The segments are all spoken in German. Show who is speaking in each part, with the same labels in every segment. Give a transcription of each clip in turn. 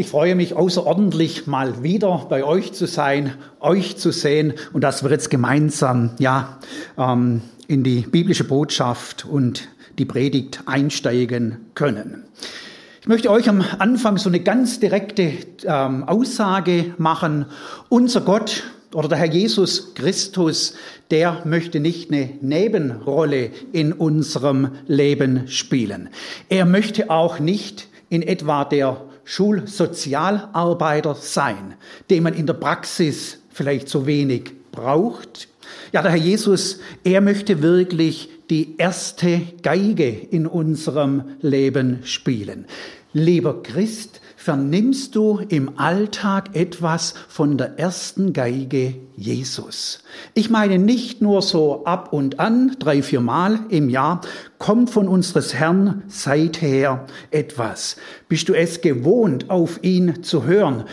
Speaker 1: Ich freue mich außerordentlich, mal wieder bei euch zu sein, euch zu sehen und dass wir jetzt gemeinsam ja, ähm, in die biblische Botschaft und die Predigt einsteigen können. Ich möchte euch am Anfang so eine ganz direkte ähm, Aussage machen. Unser Gott oder der Herr Jesus Christus, der möchte nicht eine Nebenrolle in unserem Leben spielen. Er möchte auch nicht in etwa der Schulsozialarbeiter sein, den man in der Praxis vielleicht so wenig braucht. Ja, der Herr Jesus, er möchte wirklich die erste Geige in unserem Leben spielen. Lieber Christ, vernimmst du im Alltag etwas von der ersten Geige Jesus. Ich meine nicht nur so ab und an, drei, vier Mal im Jahr, kommt von unseres Herrn seither etwas. Bist du es gewohnt, auf ihn zu hören?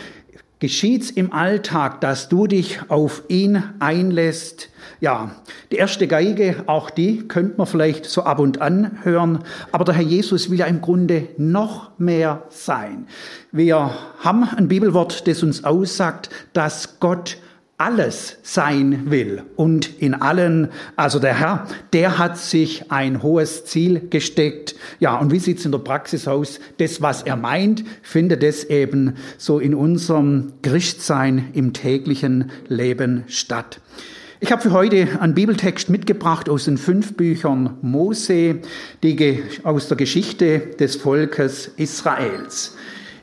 Speaker 1: Geschieht's im Alltag, dass du dich auf ihn einlässt? Ja, die erste Geige, auch die könnte man vielleicht so ab und an hören, aber der Herr Jesus will ja im Grunde noch mehr sein. Wir haben ein Bibelwort, das uns aussagt, dass Gott alles sein will und in allen, also der Herr, der hat sich ein hohes Ziel gesteckt. Ja, und wie sieht's in der Praxis aus? Das, was er meint, findet es eben so in unserem Christsein im täglichen Leben statt. Ich habe für heute einen Bibeltext mitgebracht aus den fünf Büchern Mose, die aus der Geschichte des Volkes Israels.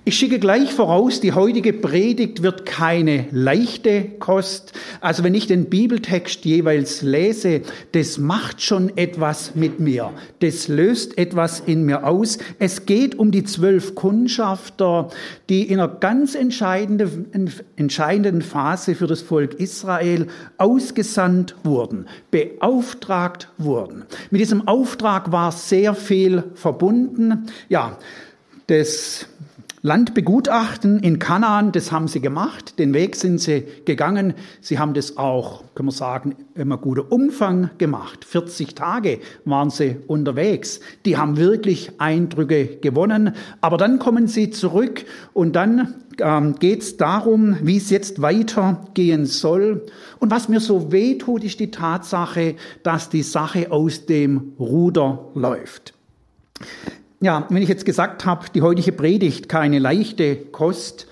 Speaker 1: Ich schicke gleich voraus, die heutige Predigt wird keine leichte Kost. Also wenn ich den Bibeltext jeweils lese, das macht schon etwas mit mir. Das löst etwas in mir aus. Es geht um die zwölf Kundschafter, die in einer ganz entscheidenden, entscheidenden Phase für das Volk Israel ausgesandt wurden, beauftragt wurden. Mit diesem Auftrag war sehr viel verbunden. Ja, das Land begutachten in Kanaan, das haben sie gemacht. Den Weg sind sie gegangen. Sie haben das auch, können wir sagen, immer guter Umfang gemacht. 40 Tage waren sie unterwegs. Die haben wirklich Eindrücke gewonnen. Aber dann kommen sie zurück und dann ähm, geht es darum, wie es jetzt weitergehen soll. Und was mir so weh tut, ist die Tatsache, dass die Sache aus dem Ruder läuft. Ja, wenn ich jetzt gesagt habe, die heutige Predigt keine leichte Kost,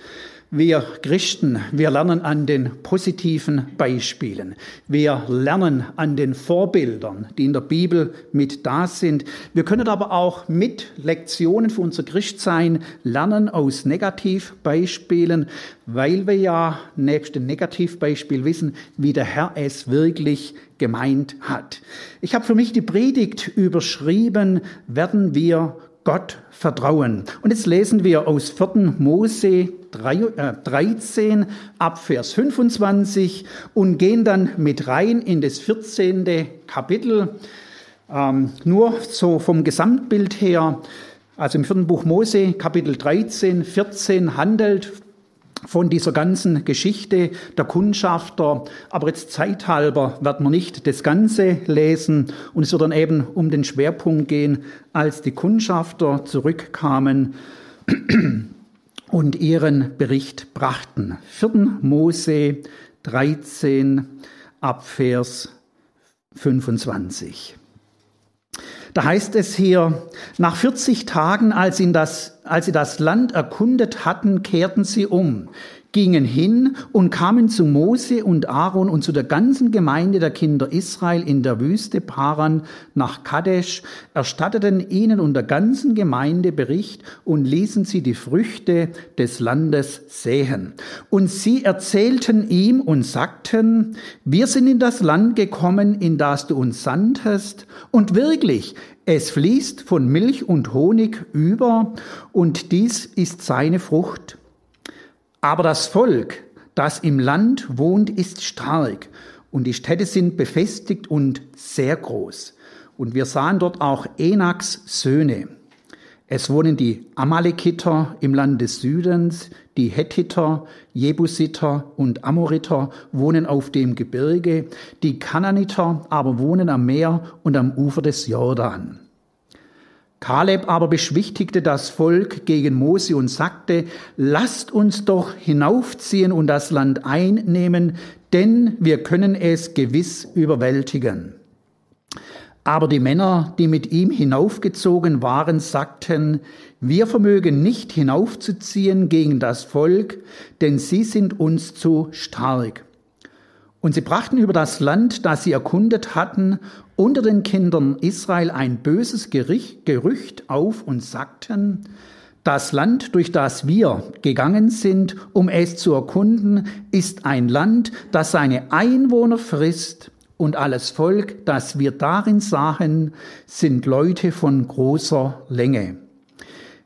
Speaker 1: wir Christen, wir lernen an den positiven Beispielen. Wir lernen an den Vorbildern, die in der Bibel mit da sind. Wir können aber auch mit Lektionen für unser Christsein lernen aus Negativbeispielen, weil wir ja nebst dem Negativbeispiel wissen, wie der Herr es wirklich gemeint hat. Ich habe für mich die Predigt überschrieben, werden wir Gott vertrauen. Und jetzt lesen wir aus 4. Mose 13 äh, ab Vers 25 und gehen dann mit rein in das 14. Kapitel. Ähm, nur so vom Gesamtbild her, also im vierten Buch Mose, Kapitel 13, 14 handelt von dieser ganzen Geschichte der Kundschafter. Aber jetzt zeithalber werden wir nicht das Ganze lesen und es wird dann eben um den Schwerpunkt gehen, als die Kundschafter zurückkamen und ihren Bericht brachten. 4. Mose 13 ab Vers 25. Da heißt es hier, nach 40 Tagen, als, ihn das, als sie das Land erkundet hatten, kehrten sie um gingen hin und kamen zu Mose und Aaron und zu der ganzen Gemeinde der Kinder Israel in der Wüste Paran nach Kadesh, erstatteten ihnen und der ganzen Gemeinde Bericht und ließen sie die Früchte des Landes sehen. Und sie erzählten ihm und sagten, wir sind in das Land gekommen, in das du uns sandtest, und wirklich, es fließt von Milch und Honig über, und dies ist seine Frucht. Aber das Volk, das im Land wohnt, ist stark und die Städte sind befestigt und sehr groß. Und wir sahen dort auch Enaks Söhne. Es wohnen die Amalekiter im Land des Südens, die Hethiter, Jebusiter und Amoriter wohnen auf dem Gebirge, die Kananiter aber wohnen am Meer und am Ufer des Jordan. Kaleb aber beschwichtigte das Volk gegen Mose und sagte, lasst uns doch hinaufziehen und das Land einnehmen, denn wir können es gewiss überwältigen. Aber die Männer, die mit ihm hinaufgezogen waren, sagten, wir vermögen nicht hinaufzuziehen gegen das Volk, denn sie sind uns zu stark. Und sie brachten über das Land, das sie erkundet hatten, unter den Kindern Israel ein böses Gerücht auf und sagten, das Land, durch das wir gegangen sind, um es zu erkunden, ist ein Land, das seine Einwohner frisst, und alles Volk, das wir darin sahen, sind Leute von großer Länge.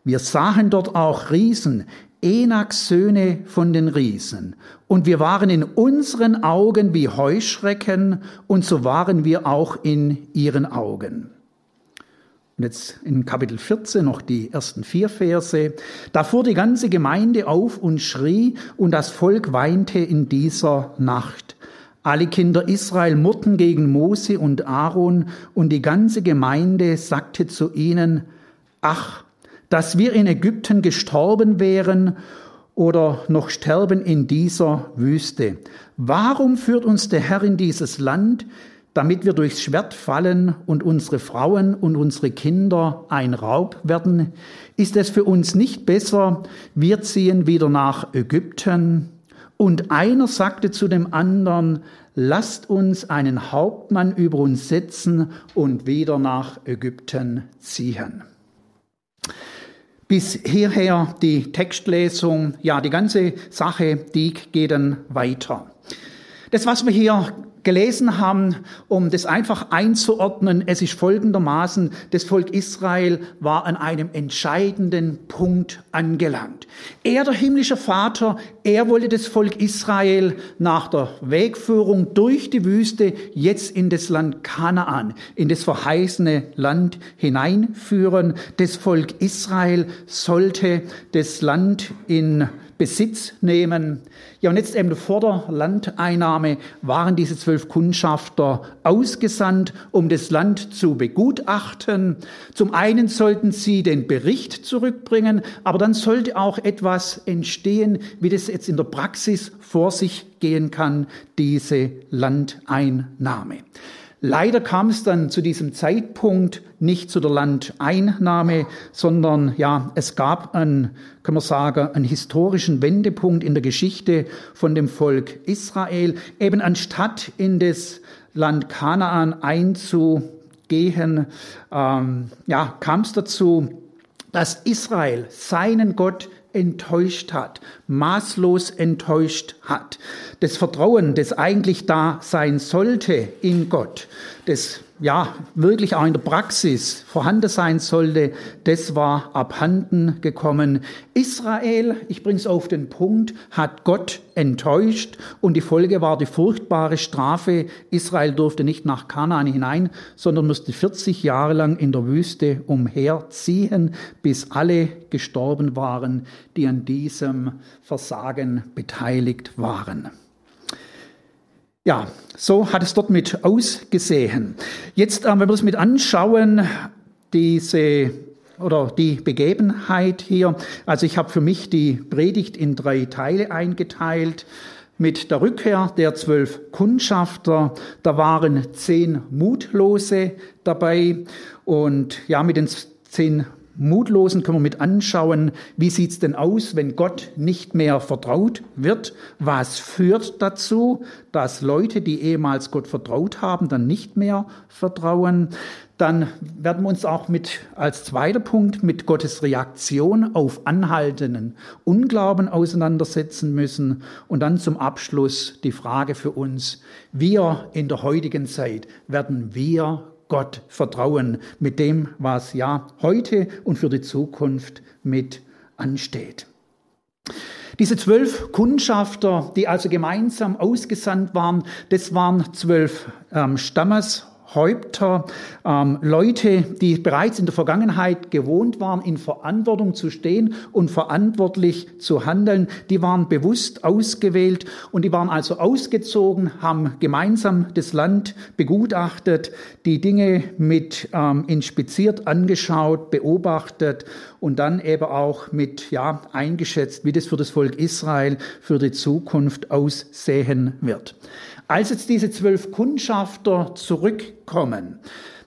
Speaker 1: Wir sahen dort auch Riesen, Enaks Söhne von den Riesen. Und wir waren in unseren Augen wie Heuschrecken, und so waren wir auch in ihren Augen. Und jetzt in Kapitel 14 noch die ersten vier Verse. Da fuhr die ganze Gemeinde auf und schrie, und das Volk weinte in dieser Nacht. Alle Kinder Israel murrten gegen Mose und Aaron, und die ganze Gemeinde sagte zu ihnen, ach, dass wir in Ägypten gestorben wären oder noch sterben in dieser Wüste. Warum führt uns der Herr in dieses Land, damit wir durchs Schwert fallen und unsere Frauen und unsere Kinder ein Raub werden? Ist es für uns nicht besser, wir ziehen wieder nach Ägypten? Und einer sagte zu dem anderen, lasst uns einen Hauptmann über uns setzen und wieder nach Ägypten ziehen. Bis hierher die Textlesung, ja, die ganze Sache, die geht dann weiter. Das, was wir hier gelesen haben, um das einfach einzuordnen. Es ist folgendermaßen, das Volk Israel war an einem entscheidenden Punkt angelangt. Er, der himmlische Vater, er wollte das Volk Israel nach der Wegführung durch die Wüste jetzt in das Land Kanaan, in das verheißene Land hineinführen. Das Volk Israel sollte das Land in Besitz nehmen. Ja, und jetzt eben vor der Landeinnahme waren diese zwölf Kundschafter ausgesandt, um das Land zu begutachten. Zum einen sollten sie den Bericht zurückbringen, aber dann sollte auch etwas entstehen, wie das jetzt in der Praxis vor sich gehen kann, diese Landeinnahme. Leider kam es dann zu diesem Zeitpunkt nicht zu der Landeinnahme, sondern ja, es gab einen, können wir sagen, einen historischen Wendepunkt in der Geschichte von dem Volk Israel. Eben anstatt in das Land Kanaan einzugehen, ähm, ja, kam es dazu, dass Israel seinen Gott enttäuscht hat, maßlos enttäuscht hat. Das Vertrauen, das eigentlich da sein sollte in Gott, das ja wirklich auch in der Praxis vorhanden sein sollte, das war abhanden gekommen. Israel, ich bringe es auf den Punkt, hat Gott enttäuscht und die Folge war die furchtbare Strafe. Israel durfte nicht nach Kanaan hinein, sondern musste 40 Jahre lang in der Wüste umherziehen, bis alle gestorben waren, die an diesem Versagen beteiligt waren. Ja, so hat es dort mit ausgesehen. Jetzt, äh, wenn wir das mit anschauen, diese oder die Begebenheit hier. Also ich habe für mich die Predigt in drei Teile eingeteilt. Mit der Rückkehr der zwölf Kundschafter, da waren zehn Mutlose dabei und ja, mit den zehn Mutlosen können wir mit anschauen, wie sieht's denn aus, wenn Gott nicht mehr vertraut wird? Was führt dazu, dass Leute, die ehemals Gott vertraut haben, dann nicht mehr vertrauen? Dann werden wir uns auch mit, als zweiter Punkt, mit Gottes Reaktion auf anhaltenden Unglauben auseinandersetzen müssen. Und dann zum Abschluss die Frage für uns, wir in der heutigen Zeit werden wir Gott vertrauen mit dem, was ja heute und für die Zukunft mit ansteht. Diese zwölf Kundschafter, die also gemeinsam ausgesandt waren, das waren zwölf ähm, Stammes Häupter, ähm, Leute, die bereits in der Vergangenheit gewohnt waren, in Verantwortung zu stehen und verantwortlich zu handeln. Die waren bewusst ausgewählt und die waren also ausgezogen, haben gemeinsam das Land begutachtet, die Dinge mit ähm, inspiziert, angeschaut, beobachtet und dann eben auch mit ja eingeschätzt, wie das für das Volk Israel für die Zukunft aussehen wird. Als jetzt diese zwölf Kundschafter zurückkommen,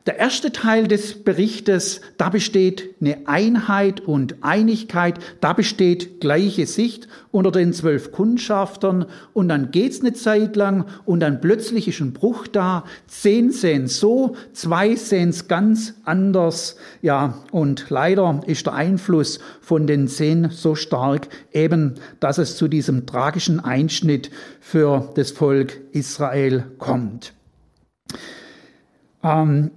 Speaker 1: der erste Teil des Berichtes, da besteht eine Einheit und Einigkeit, da besteht gleiche Sicht unter den zwölf Kundschaftern und dann geht's eine Zeit lang und dann plötzlich ist ein Bruch da. Zehn sehen so, zwei sehen's ganz anders. Ja, und leider ist der Einfluss von den zehn so stark eben, dass es zu diesem tragischen Einschnitt für das Volk Israel kommt. Ähm,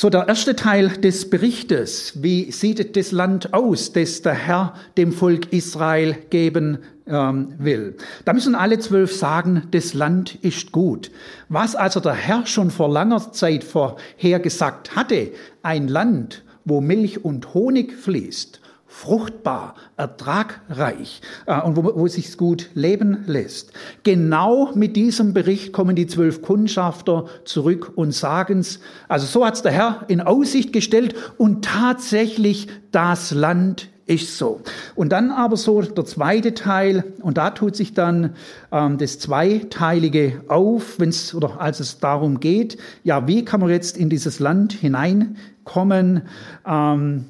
Speaker 1: so, der erste Teil des Berichtes, wie sieht das Land aus, das der Herr dem Volk Israel geben ähm, will. Da müssen alle zwölf sagen, das Land ist gut. Was also der Herr schon vor langer Zeit vorhergesagt hatte, ein Land, wo Milch und Honig fließt, fruchtbar, ertragreich äh, und wo, wo sich gut leben lässt. Genau mit diesem Bericht kommen die zwölf Kundschafter zurück und sagen es. Also so hat's der Herr in Aussicht gestellt und tatsächlich das Land ist so. Und dann aber so der zweite Teil, und da tut sich dann ähm, das Zweiteilige auf, wenn es oder als es darum geht, ja, wie kann man jetzt in dieses Land hineinkommen? Ähm,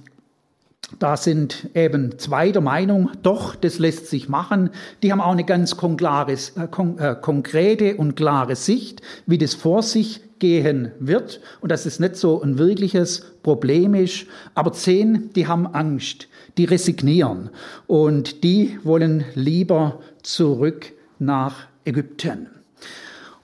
Speaker 1: da sind eben zwei der Meinung, doch, das lässt sich machen. Die haben auch eine ganz konklare, äh, kon äh, konkrete und klare Sicht, wie das vor sich gehen wird und dass es nicht so ein wirkliches Problem ist. Aber zehn, die haben Angst, die resignieren und die wollen lieber zurück nach Ägypten.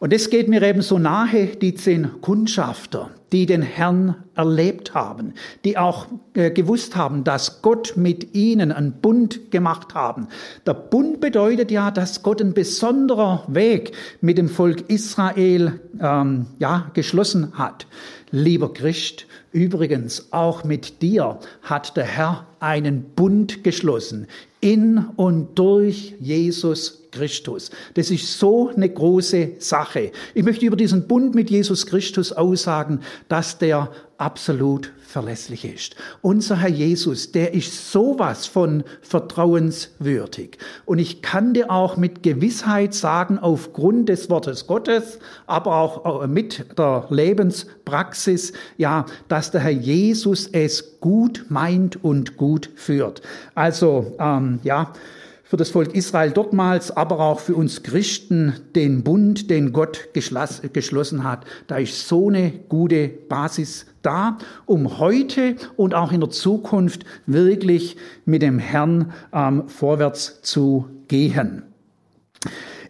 Speaker 1: Und es geht mir eben so nahe, die zehn Kundschafter, die den Herrn erlebt haben, die auch äh, gewusst haben, dass Gott mit ihnen einen Bund gemacht haben. Der Bund bedeutet ja, dass Gott ein besonderer Weg mit dem Volk Israel ähm, ja, geschlossen hat. Lieber Christ, übrigens auch mit dir hat der Herr einen Bund geschlossen in und durch Jesus Christus. Das ist so eine große Sache. Ich möchte über diesen Bund mit Jesus Christus aussagen, dass der absolut verlässlich ist. Unser Herr Jesus, der ist sowas von vertrauenswürdig. Und ich kann dir auch mit Gewissheit sagen, aufgrund des Wortes Gottes, aber auch mit der Lebenspraxis, ja, dass der Herr Jesus es gut meint und gut führt. Also, ähm, ja, für das Volk Israel dortmals, aber auch für uns Christen den Bund, den Gott geschlossen hat. Da ist so eine gute Basis da, um heute und auch in der Zukunft wirklich mit dem Herrn ähm, vorwärts zu gehen.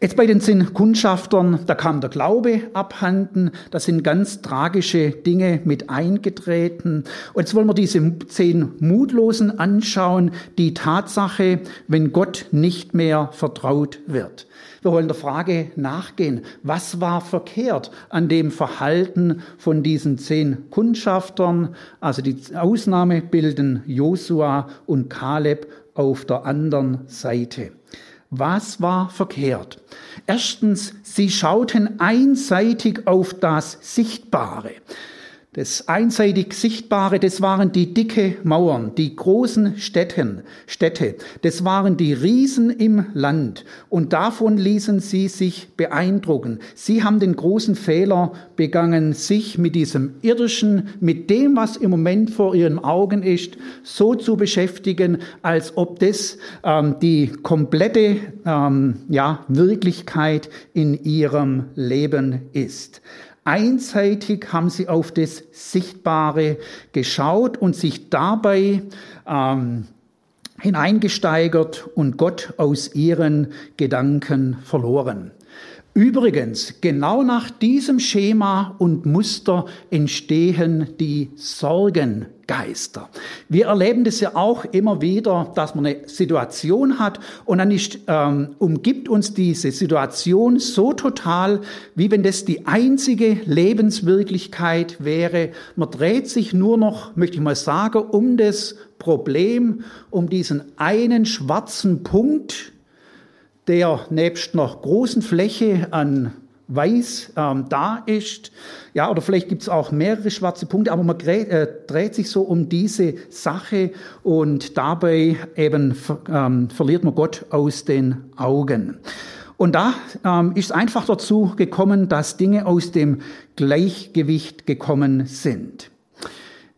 Speaker 1: Jetzt bei den zehn Kundschaftern, da kam der Glaube abhanden, da sind ganz tragische Dinge mit eingetreten. Und jetzt wollen wir diese zehn Mutlosen anschauen, die Tatsache, wenn Gott nicht mehr vertraut wird. Wir wollen der Frage nachgehen, was war verkehrt an dem Verhalten von diesen zehn Kundschaftern? Also die Ausnahme bilden Josua und Kaleb auf der anderen Seite. Was war verkehrt? Erstens, sie schauten einseitig auf das Sichtbare. Das einseitig Sichtbare, das waren die dicke Mauern, die großen Städten, Städte, das waren die Riesen im Land und davon ließen sie sich beeindrucken. Sie haben den großen Fehler begangen, sich mit diesem irdischen, mit dem, was im Moment vor ihren Augen ist, so zu beschäftigen, als ob das ähm, die komplette ähm, ja, Wirklichkeit in ihrem Leben ist. Einseitig haben sie auf das Sichtbare geschaut und sich dabei ähm, hineingesteigert und Gott aus ihren Gedanken verloren. Übrigens, genau nach diesem Schema und Muster entstehen die Sorgengeister. Wir erleben das ja auch immer wieder, dass man eine Situation hat und dann ist, ähm, umgibt uns diese Situation so total, wie wenn das die einzige Lebenswirklichkeit wäre. Man dreht sich nur noch, möchte ich mal sagen, um das Problem, um diesen einen schwarzen Punkt, der nebst einer großen Fläche an Weiß ähm, da ist. Ja, oder vielleicht gibt es auch mehrere schwarze Punkte, aber man äh, dreht sich so um diese Sache und dabei eben ähm, verliert man Gott aus den Augen. Und da ähm, ist es einfach dazu gekommen, dass Dinge aus dem Gleichgewicht gekommen sind.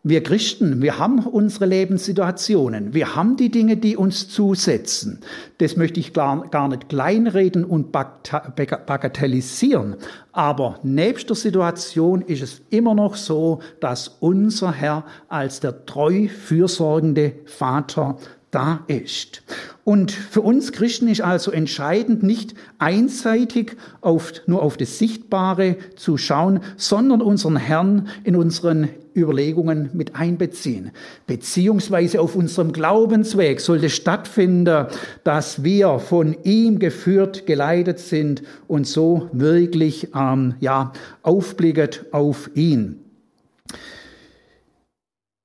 Speaker 1: Wir Christen, wir haben unsere Lebenssituationen, wir haben die Dinge, die uns zusetzen. Das möchte ich gar, gar nicht kleinreden und bagatellisieren. Aber nebst der Situation ist es immer noch so, dass unser Herr als der treu fürsorgende Vater da ist. Und für uns Christen ist also entscheidend, nicht einseitig auf, nur auf das Sichtbare zu schauen, sondern unseren Herrn in unseren Überlegungen mit einbeziehen. Beziehungsweise auf unserem Glaubensweg sollte stattfinden, dass wir von ihm geführt, geleitet sind und so wirklich ähm, ja, aufblicket auf ihn.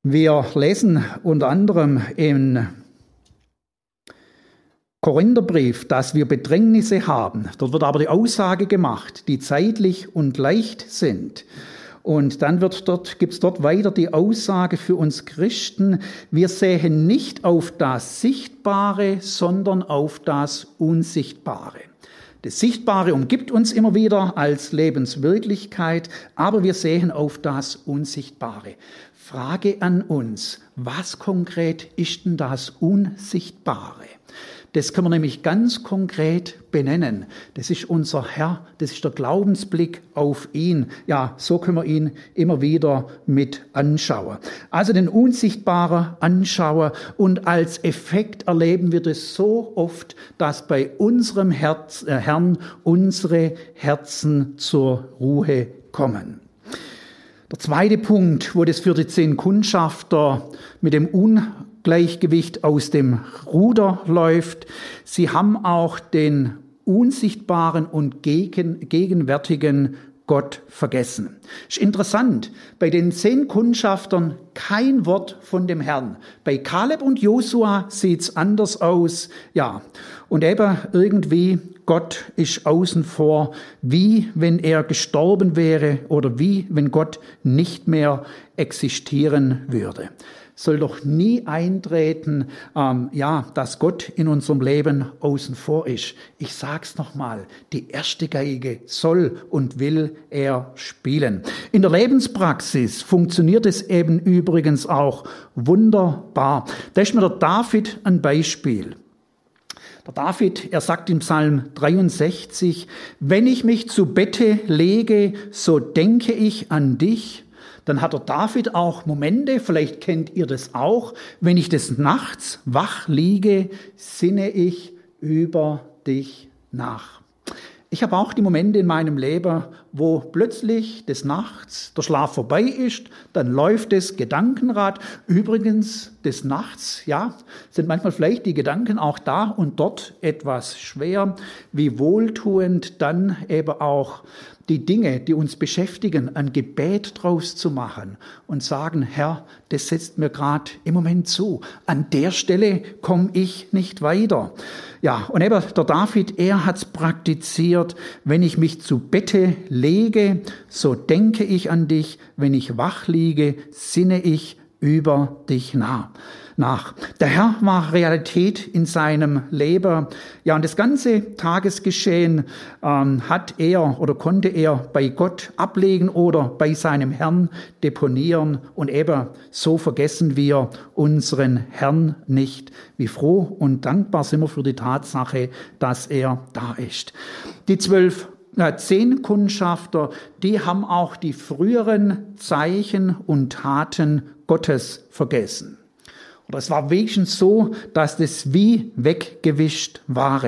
Speaker 1: Wir lesen unter anderem in Korintherbrief, dass wir Bedrängnisse haben. Dort wird aber die Aussage gemacht, die zeitlich und leicht sind. Und dann wird dort, gibt's dort weiter die Aussage für uns Christen, wir sehen nicht auf das Sichtbare, sondern auf das Unsichtbare. Das Sichtbare umgibt uns immer wieder als Lebenswirklichkeit, aber wir sehen auf das Unsichtbare. Frage an uns, was konkret ist denn das Unsichtbare? Das können wir nämlich ganz konkret benennen. Das ist unser Herr, das ist der Glaubensblick auf ihn. Ja, so können wir ihn immer wieder mit anschauen. Also den Unsichtbaren anschauen und als Effekt erleben wir das so oft, dass bei unserem Herz, äh, Herrn unsere Herzen zur Ruhe kommen. Der zweite Punkt, wo das für die zehn Kundschafter mit dem Un Gleichgewicht aus dem Ruder läuft. Sie haben auch den unsichtbaren und gegen, gegenwärtigen Gott vergessen. Ist interessant, bei den zehn Kundschaftern kein Wort von dem Herrn. Bei Kaleb und Josua sieht's anders aus. Ja, und eben irgendwie Gott ist außen vor, wie wenn er gestorben wäre oder wie wenn Gott nicht mehr existieren würde soll doch nie eintreten, ähm, ja, dass Gott in unserem Leben außen vor ist. Ich sag's nochmal, die erste Geige soll und will er spielen. In der Lebenspraxis funktioniert es eben übrigens auch wunderbar. Da ist mir der David ein Beispiel. Der David, er sagt im Psalm 63, wenn ich mich zu Bette lege, so denke ich an dich dann hat der David auch Momente, vielleicht kennt ihr das auch, wenn ich des Nachts wach liege, sinne ich über dich nach. Ich habe auch die Momente in meinem Leben, wo plötzlich des Nachts der Schlaf vorbei ist, dann läuft das Gedankenrad. Übrigens, des Nachts, ja, sind manchmal vielleicht die Gedanken auch da und dort etwas schwer, wie wohltuend dann eben auch die Dinge, die uns beschäftigen, ein Gebet draus zu machen und sagen, Herr, das setzt mir gerade im Moment zu. An der Stelle komme ich nicht weiter. Ja, und eben der David, er hat's praktiziert, wenn ich mich zu Bette lege, so denke ich an dich, wenn ich wach liege, sinne ich über dich nach. Der Herr war Realität in seinem Leben. Ja, und das ganze Tagesgeschehen ähm, hat er oder konnte er bei Gott ablegen oder bei seinem Herrn deponieren. Und eben so vergessen wir unseren Herrn nicht. Wie froh und dankbar sind wir für die Tatsache, dass er da ist. Die zwölf zehn Kundschafter, die haben auch die früheren Zeichen und Taten Gottes vergessen. Aber es war wenigstens so, dass das wie weggewischt war.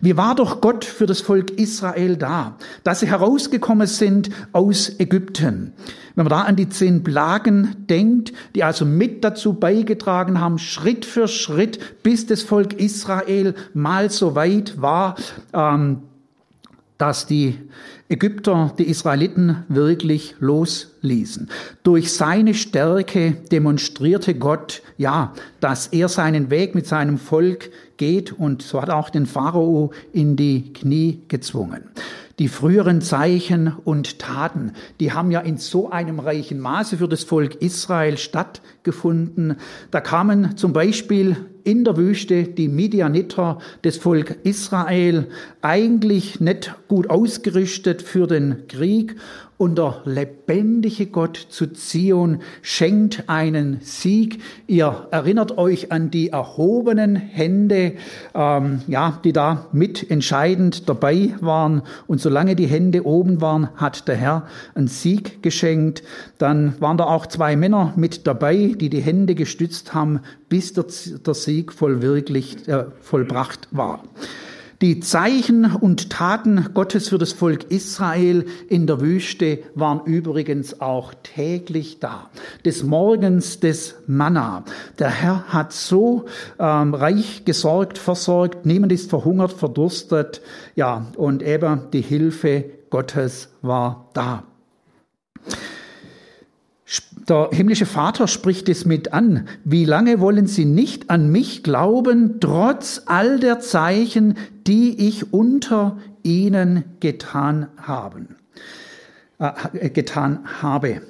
Speaker 1: Wie war doch Gott für das Volk Israel da, dass sie herausgekommen sind aus Ägypten? Wenn man da an die zehn Plagen denkt, die also mit dazu beigetragen haben, Schritt für Schritt, bis das Volk Israel mal so weit war, ähm, dass die Ägypter die Israeliten wirklich losließen. Durch seine Stärke demonstrierte Gott, ja, dass er seinen Weg mit seinem Volk geht und so hat auch den Pharao in die Knie gezwungen. Die früheren Zeichen und Taten, die haben ja in so einem reichen Maße für das Volk Israel stattgefunden. Da kamen zum Beispiel in der Wüste die Midianiter, das Volk Israel, eigentlich nicht gut ausgerüstet für den Krieg und der lebendige Gott zu Zion schenkt einen Sieg. Ihr erinnert euch an die erhobenen Hände, ähm, ja, die da mit entscheidend dabei waren. Und solange die Hände oben waren, hat der Herr einen Sieg geschenkt. Dann waren da auch zwei Männer mit dabei, die die Hände gestützt haben, bis der, der Sieg voll wirklich äh, vollbracht war. Die Zeichen und Taten Gottes für das Volk Israel in der Wüste waren übrigens auch täglich da. Des Morgens des Manna. Der Herr hat so ähm, reich gesorgt, versorgt, niemand ist verhungert, verdurstet. Ja, und eben die Hilfe Gottes war da. Der himmlische Vater spricht es mit an. Wie lange wollen Sie nicht an mich glauben, trotz all der Zeichen, die ich unter Ihnen getan haben, äh, getan habe?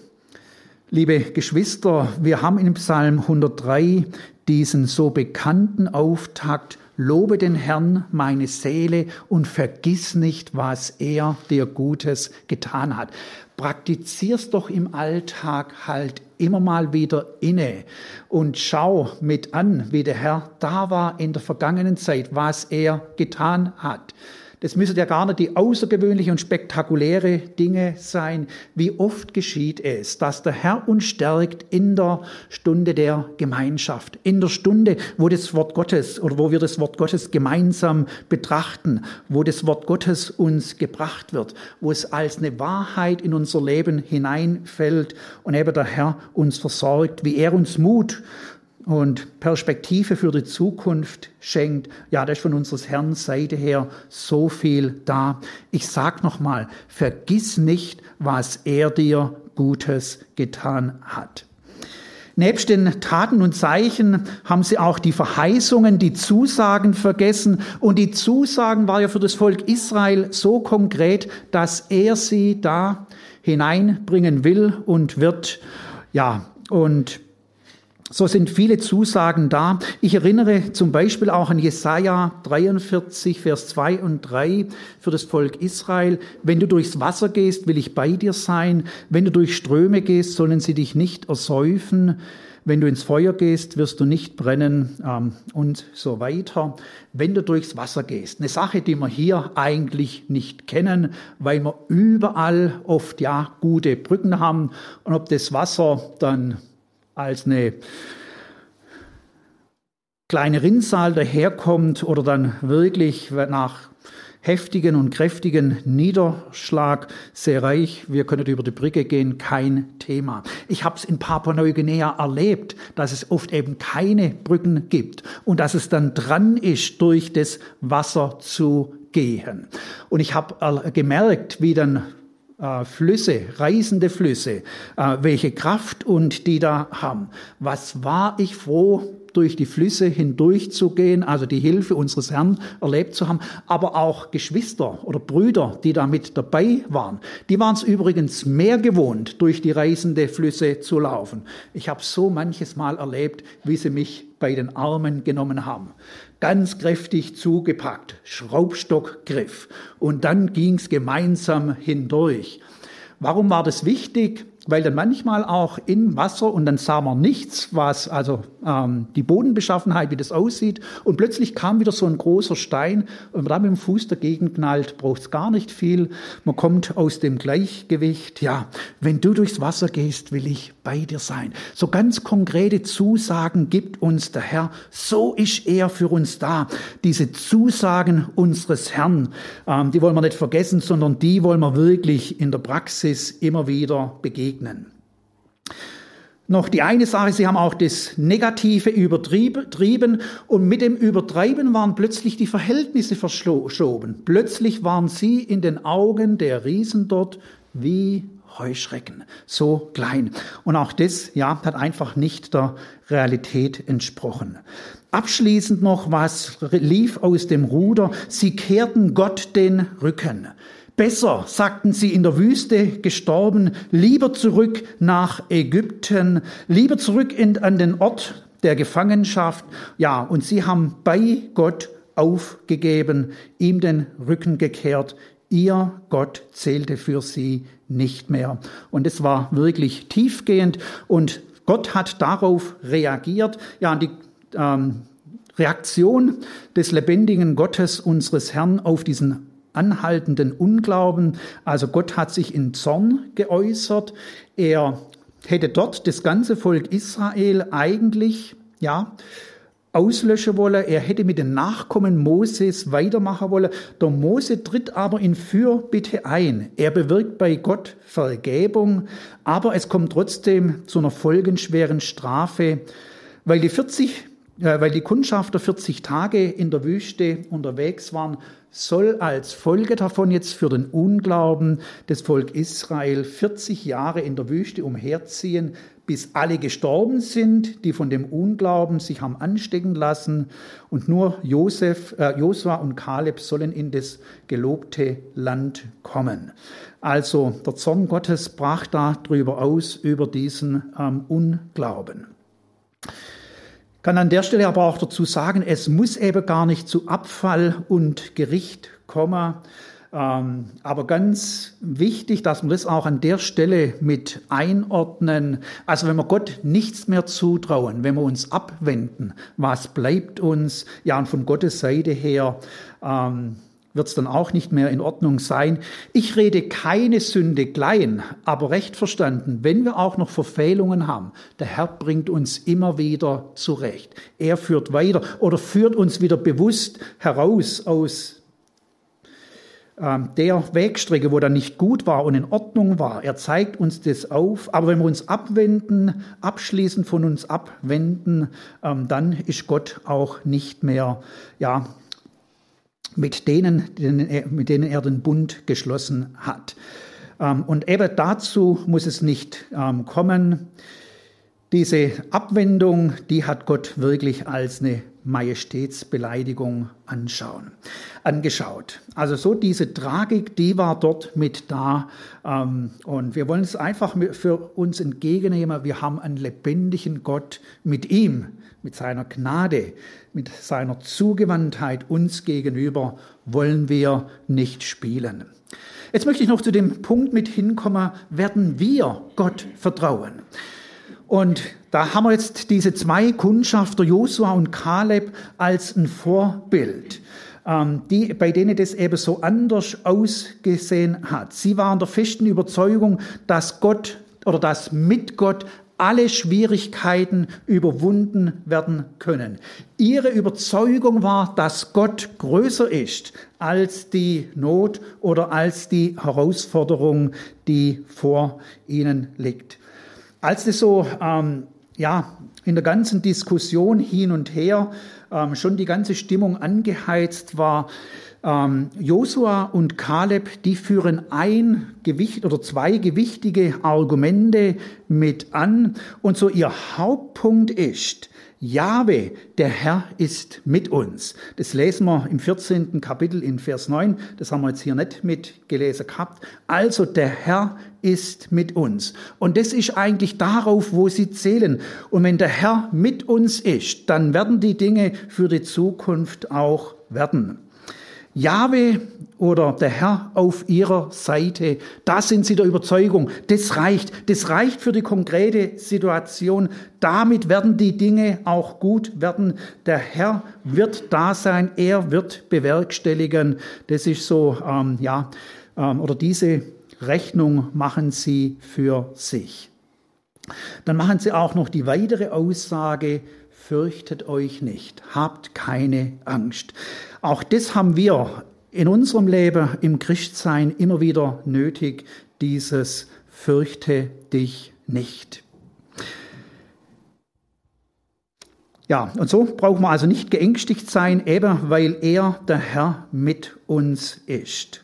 Speaker 1: Liebe Geschwister, wir haben in Psalm 103 diesen so bekannten Auftakt, Lobe den Herrn, meine Seele, und vergiss nicht, was er dir Gutes getan hat praktizier's doch im Alltag halt immer mal wieder inne und schau mit an, wie der Herr da war in der vergangenen Zeit, was er getan hat. Das müssen ja gar nicht die außergewöhnliche und spektakuläre Dinge sein. Wie oft geschieht es, dass der Herr uns stärkt in der Stunde der Gemeinschaft, in der Stunde, wo das Wort Gottes oder wo wir das Wort Gottes gemeinsam betrachten, wo das Wort Gottes uns gebracht wird, wo es als eine Wahrheit in unser Leben hineinfällt und eben der Herr uns versorgt, wie er uns Mut und Perspektive für die Zukunft schenkt, ja, da ist von unseres Herrn Seite her so viel da. Ich sag nochmal, vergiss nicht, was er dir Gutes getan hat. Nebst den Taten und Zeichen haben sie auch die Verheißungen, die Zusagen vergessen. Und die Zusagen war ja für das Volk Israel so konkret, dass er sie da hineinbringen will und wird. Ja, und so sind viele Zusagen da. Ich erinnere zum Beispiel auch an Jesaja 43, Vers 2 und 3 für das Volk Israel. Wenn du durchs Wasser gehst, will ich bei dir sein. Wenn du durch Ströme gehst, sollen sie dich nicht ersäufen. Wenn du ins Feuer gehst, wirst du nicht brennen ähm, und so weiter. Wenn du durchs Wasser gehst, eine Sache, die wir hier eigentlich nicht kennen, weil wir überall oft ja gute Brücken haben und ob das Wasser dann als eine kleine Rinnsal daherkommt oder dann wirklich nach heftigen und kräftigen Niederschlag sehr reich. Wir können über die Brücke gehen, kein Thema. Ich habe es in Papua-Neuguinea erlebt, dass es oft eben keine Brücken gibt und dass es dann dran ist, durch das Wasser zu gehen. Und ich habe gemerkt, wie dann Flüsse, reißende Flüsse, äh, welche Kraft und die da haben. Was war ich froh, durch die Flüsse hindurchzugehen, also die Hilfe unseres Herrn erlebt zu haben, aber auch Geschwister oder Brüder, die da mit dabei waren. Die waren es übrigens mehr gewohnt, durch die reißende Flüsse zu laufen. Ich habe so manches Mal erlebt, wie sie mich bei den Armen genommen haben ganz kräftig zugepackt, Schraubstockgriff. Und dann ging's gemeinsam hindurch. Warum war das wichtig? Weil dann manchmal auch in Wasser und dann sah man nichts, was also ähm, die Bodenbeschaffenheit, wie das aussieht. Und plötzlich kam wieder so ein großer Stein und da mit dem Fuß dagegen knallt, braucht es gar nicht viel. Man kommt aus dem Gleichgewicht. Ja, wenn du durchs Wasser gehst, will ich bei dir sein. So ganz konkrete Zusagen gibt uns der Herr. So ist er für uns da. Diese Zusagen unseres Herrn, ähm, die wollen wir nicht vergessen, sondern die wollen wir wirklich in der Praxis immer wieder begegnen. Noch die eine Sache, sie haben auch das Negative übertrieben und mit dem Übertreiben waren plötzlich die Verhältnisse verschoben. Plötzlich waren sie in den Augen der Riesen dort wie Heuschrecken, so klein. Und auch das, ja, hat einfach nicht der Realität entsprochen. Abschließend noch, was lief aus dem Ruder? Sie kehrten Gott den Rücken. Besser, sagten sie in der Wüste gestorben, lieber zurück nach Ägypten, lieber zurück in, an den Ort der Gefangenschaft. Ja, und sie haben bei Gott aufgegeben, ihm den Rücken gekehrt. Ihr Gott zählte für sie nicht mehr. Und es war wirklich tiefgehend und Gott hat darauf reagiert. Ja, die ähm, Reaktion des lebendigen Gottes, unseres Herrn, auf diesen anhaltenden Unglauben. Also Gott hat sich in Zorn geäußert. Er hätte dort das ganze Volk Israel eigentlich, ja, auslöschen wollen. Er hätte mit den Nachkommen Moses weitermachen wollen. Der Mose tritt aber in Fürbitte ein. Er bewirkt bei Gott Vergebung, aber es kommt trotzdem zu einer folgenschweren Strafe, weil die 40 weil die Kundschafter 40 Tage in der Wüste unterwegs waren, soll als Folge davon jetzt für den Unglauben des Volk Israel 40 Jahre in der Wüste umherziehen, bis alle gestorben sind, die von dem Unglauben sich haben anstecken lassen, und nur Josef, äh, Josua und Kaleb sollen in das gelobte Land kommen. Also der Zorn Gottes brach da drüber aus über diesen ähm, Unglauben kann an der Stelle aber auch dazu sagen, es muss eben gar nicht zu Abfall und Gericht kommen. Ähm, aber ganz wichtig, dass wir das auch an der Stelle mit einordnen. Also wenn wir Gott nichts mehr zutrauen, wenn wir uns abwenden, was bleibt uns? Ja, und von Gottes Seite her ähm, wird es dann auch nicht mehr in Ordnung sein. Ich rede keine Sünde klein, aber recht verstanden, wenn wir auch noch Verfehlungen haben, der Herr bringt uns immer wieder zurecht. Er führt weiter oder führt uns wieder bewusst heraus aus ähm, der Wegstrecke, wo dann nicht gut war und in Ordnung war. Er zeigt uns das auf. Aber wenn wir uns abwenden, abschließend von uns abwenden, ähm, dann ist Gott auch nicht mehr, ja, mit denen, mit denen er den Bund geschlossen hat. Ähm, und eben dazu muss es nicht ähm, kommen. Diese Abwendung, die hat Gott wirklich als eine Majestätsbeleidigung anschauen, angeschaut. Also so diese Tragik, die war dort mit da. Ähm, und wir wollen es einfach für uns entgegennehmen. Wir haben einen lebendigen Gott mit ihm, mit seiner Gnade, mit seiner Zugewandtheit uns gegenüber wollen wir nicht spielen. Jetzt möchte ich noch zu dem Punkt mit hinkommen, werden wir Gott vertrauen? Und da haben wir jetzt diese zwei Kundschafter, Josua und Kaleb, als ein Vorbild, ähm, die, bei denen das eben so anders ausgesehen hat. Sie waren der festen Überzeugung, dass Gott oder dass mit Gott alle Schwierigkeiten überwunden werden können. Ihre Überzeugung war, dass Gott größer ist als die Not oder als die Herausforderung, die vor ihnen liegt. Als das so ähm, ja, in der ganzen Diskussion hin und her ähm, schon die ganze Stimmung angeheizt war, ähm, Josua und Kaleb, die führen ein Gewicht oder zwei gewichtige Argumente mit an. Und so ihr Hauptpunkt ist, Jahwe, der Herr ist mit uns. Das lesen wir im 14. Kapitel in Vers 9. Das haben wir jetzt hier nicht mitgelesen gehabt. Also der Herr ist mit uns. Und das ist eigentlich darauf, wo sie zählen. Und wenn der Herr mit uns ist, dann werden die Dinge für die Zukunft auch werden. Jahwe oder der Herr auf ihrer Seite. Da sind sie der Überzeugung. Das reicht. Das reicht für die konkrete Situation. Damit werden die Dinge auch gut werden. Der Herr wird da sein. Er wird bewerkstelligen. Das ist so, ähm, ja, ähm, oder diese Rechnung machen sie für sich. Dann machen sie auch noch die weitere Aussage, fürchtet euch nicht, habt keine Angst. Auch das haben wir in unserem Leben im Christsein immer wieder nötig, dieses fürchte dich nicht. Ja, und so brauchen wir also nicht geängstigt sein, eben weil er, der Herr, mit uns ist.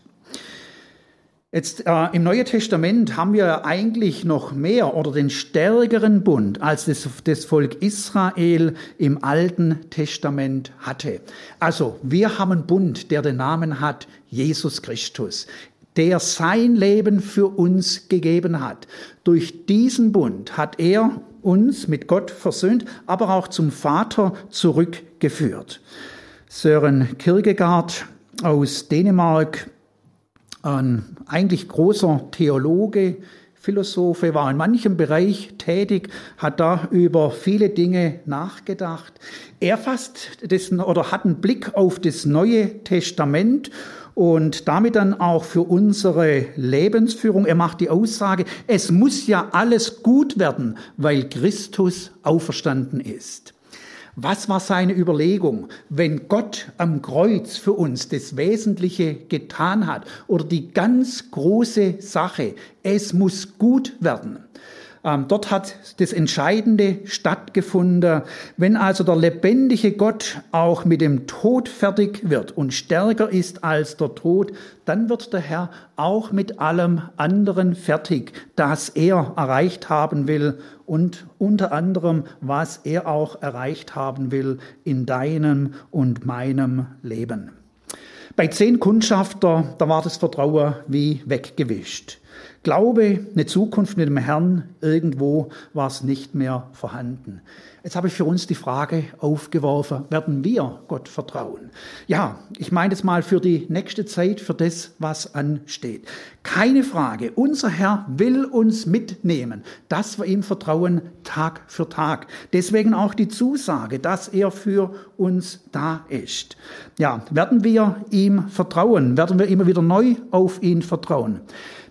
Speaker 1: Jetzt äh, im Neuen Testament haben wir eigentlich noch mehr oder den stärkeren Bund, als das, das Volk Israel im Alten Testament hatte. Also wir haben einen Bund, der den Namen hat Jesus Christus, der sein Leben für uns gegeben hat. Durch diesen Bund hat er uns mit Gott versöhnt, aber auch zum Vater zurückgeführt. Sören Kierkegaard aus Dänemark ein eigentlich großer Theologe, Philosophe, war in manchem Bereich tätig, hat da über viele Dinge nachgedacht. Er fasst dessen oder hat einen Blick auf das Neue Testament und damit dann auch für unsere Lebensführung. Er macht die Aussage, es muss ja alles gut werden, weil Christus auferstanden ist. Was war seine Überlegung, wenn Gott am Kreuz für uns das Wesentliche getan hat oder die ganz große Sache, es muss gut werden? Ähm, dort hat das Entscheidende stattgefunden. Wenn also der lebendige Gott auch mit dem Tod fertig wird und stärker ist als der Tod, dann wird der Herr auch mit allem anderen fertig, das er erreicht haben will und unter anderem, was er auch erreicht haben will in deinem und meinem Leben. Bei zehn Kundschafter, da war das Vertrauen wie weggewischt. Glaube, eine Zukunft mit dem Herrn, irgendwo war es nicht mehr vorhanden. Jetzt habe ich für uns die Frage aufgeworfen, werden wir Gott vertrauen? Ja, ich meine es mal für die nächste Zeit, für das, was ansteht. Keine Frage, unser Herr will uns mitnehmen, dass wir ihm vertrauen Tag für Tag. Deswegen auch die Zusage, dass er für uns da ist. Ja, werden wir ihm vertrauen? Werden wir immer wieder neu auf ihn vertrauen?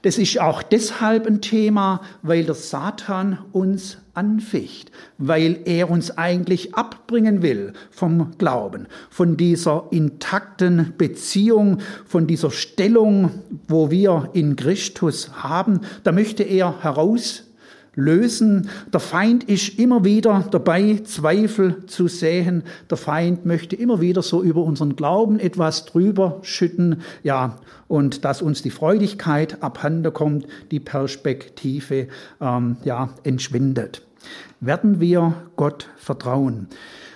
Speaker 1: Das ist auch deshalb ein Thema, weil der Satan uns anficht, weil er uns eigentlich abbringen will vom Glauben, von dieser intakten Beziehung, von dieser Stellung, wo wir in Christus haben. Da möchte er heraus lösen. Der Feind ist immer wieder dabei, Zweifel zu säen. Der Feind möchte immer wieder so über unseren Glauben etwas drüber schütten, ja, und dass uns die Freudigkeit abhanden kommt, die Perspektive, ähm, ja, entschwindet. Werden wir Gott vertrauen?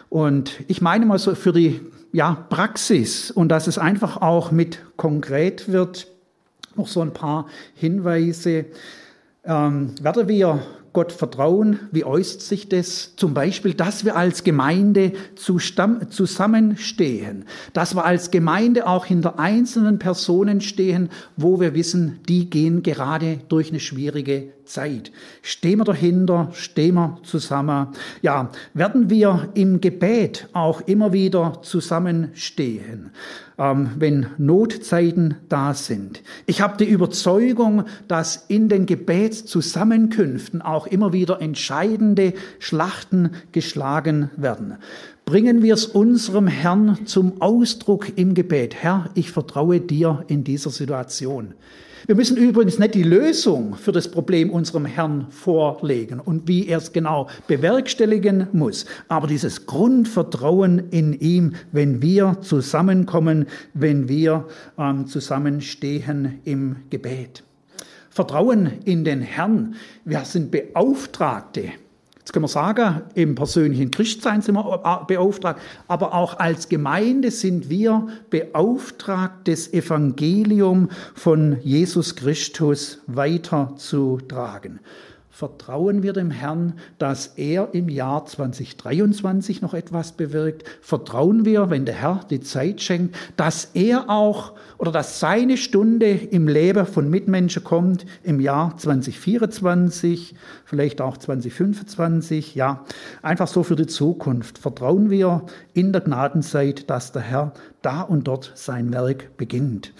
Speaker 1: Und ich meine mal so für die ja, Praxis und dass es einfach auch mit konkret wird, noch so ein paar Hinweise. Ähm, werden wir Gott vertrauen? Wie äußert sich das? Zum Beispiel, dass wir als Gemeinde zusammenstehen, dass wir als Gemeinde auch hinter einzelnen Personen stehen, wo wir wissen, die gehen gerade durch eine schwierige Zeit. Stehen wir dahinter, stehen wir zusammen. Ja, werden wir im Gebet auch immer wieder zusammenstehen, ähm, wenn Notzeiten da sind. Ich habe die Überzeugung, dass in den Gebetszusammenkünften auch immer wieder entscheidende Schlachten geschlagen werden. Bringen wir es unserem Herrn zum Ausdruck im Gebet. Herr, ich vertraue dir in dieser Situation. Wir müssen übrigens nicht die Lösung für das Problem unserem Herrn vorlegen und wie er es genau bewerkstelligen muss. Aber dieses Grundvertrauen in ihm, wenn wir zusammenkommen, wenn wir ähm, zusammenstehen im Gebet. Vertrauen in den Herrn. Wir sind Beauftragte Jetzt können wir sagen, im persönlichen Christsein sind wir beauftragt, aber auch als Gemeinde sind wir beauftragt, das Evangelium von Jesus Christus weiterzutragen. Vertrauen wir dem Herrn, dass er im Jahr 2023 noch etwas bewirkt? Vertrauen wir, wenn der Herr die Zeit schenkt, dass er auch oder dass seine Stunde im Leben von Mitmenschen kommt im Jahr 2024, vielleicht auch 2025, ja, einfach so für die Zukunft. Vertrauen wir in der Gnadenzeit, dass der Herr da und dort sein Werk beginnt.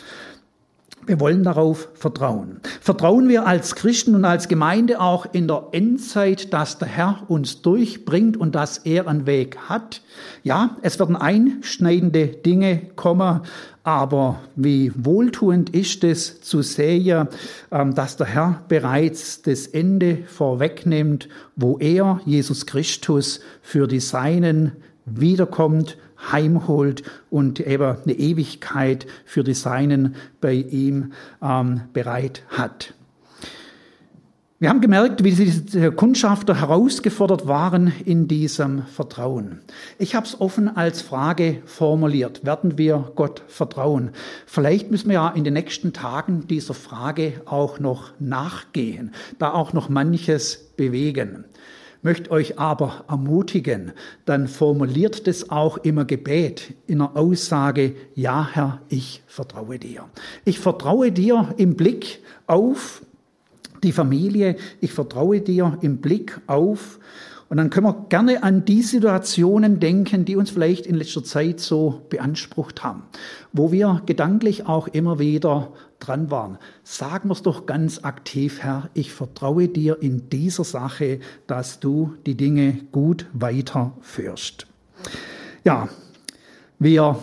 Speaker 1: Wir wollen darauf vertrauen. Vertrauen wir als Christen und als Gemeinde auch in der Endzeit, dass der Herr uns durchbringt und dass er einen Weg hat. Ja, es werden einschneidende Dinge kommen, aber wie wohltuend ist es zu sehen, ähm, dass der Herr bereits das Ende vorwegnimmt, wo er, Jesus Christus, für die Seinen wiederkommt heimholt und eben eine Ewigkeit für die Seinen bei ihm ähm, bereit hat. Wir haben gemerkt, wie diese Kundschafter herausgefordert waren in diesem Vertrauen. Ich habe es offen als Frage formuliert. Werden wir Gott vertrauen? Vielleicht müssen wir ja in den nächsten Tagen dieser Frage auch noch nachgehen, da auch noch manches bewegen möchte euch aber ermutigen, dann formuliert das auch immer Gebet in der Aussage, ja Herr, ich vertraue dir. Ich vertraue dir im Blick auf die Familie, ich vertraue dir im Blick auf und dann können wir gerne an die Situationen denken, die uns vielleicht in letzter Zeit so beansprucht haben, wo wir gedanklich auch immer wieder dran waren. Sagen wir es doch ganz aktiv, Herr, ich vertraue dir in dieser Sache, dass du die Dinge gut weiterführst. Ja, wir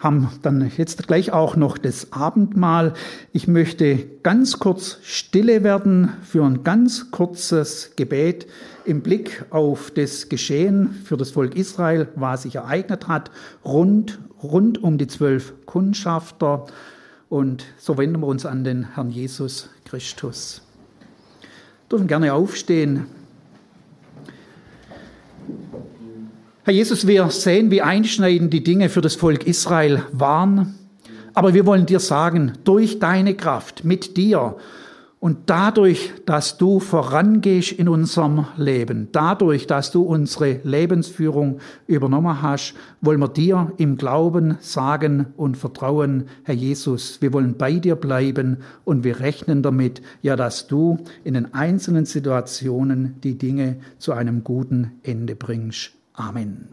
Speaker 1: haben dann jetzt gleich auch noch das Abendmahl. Ich möchte ganz kurz stille werden für ein ganz kurzes Gebet im Blick auf das Geschehen für das Volk Israel, was sich ereignet hat, rund, rund um die zwölf Kundschafter. Und so wenden wir uns an den Herrn Jesus Christus. Wir dürfen gerne aufstehen. Herr Jesus, wir sehen, wie einschneidend die Dinge für das Volk Israel waren. Aber wir wollen dir sagen, durch deine Kraft, mit dir und dadurch, dass du vorangehst in unserem Leben, dadurch, dass du unsere Lebensführung übernommen hast, wollen wir dir im Glauben sagen und vertrauen, Herr Jesus, wir wollen bei dir bleiben und wir rechnen damit, ja, dass du in den einzelnen Situationen die Dinge zu einem guten Ende bringst. Amen.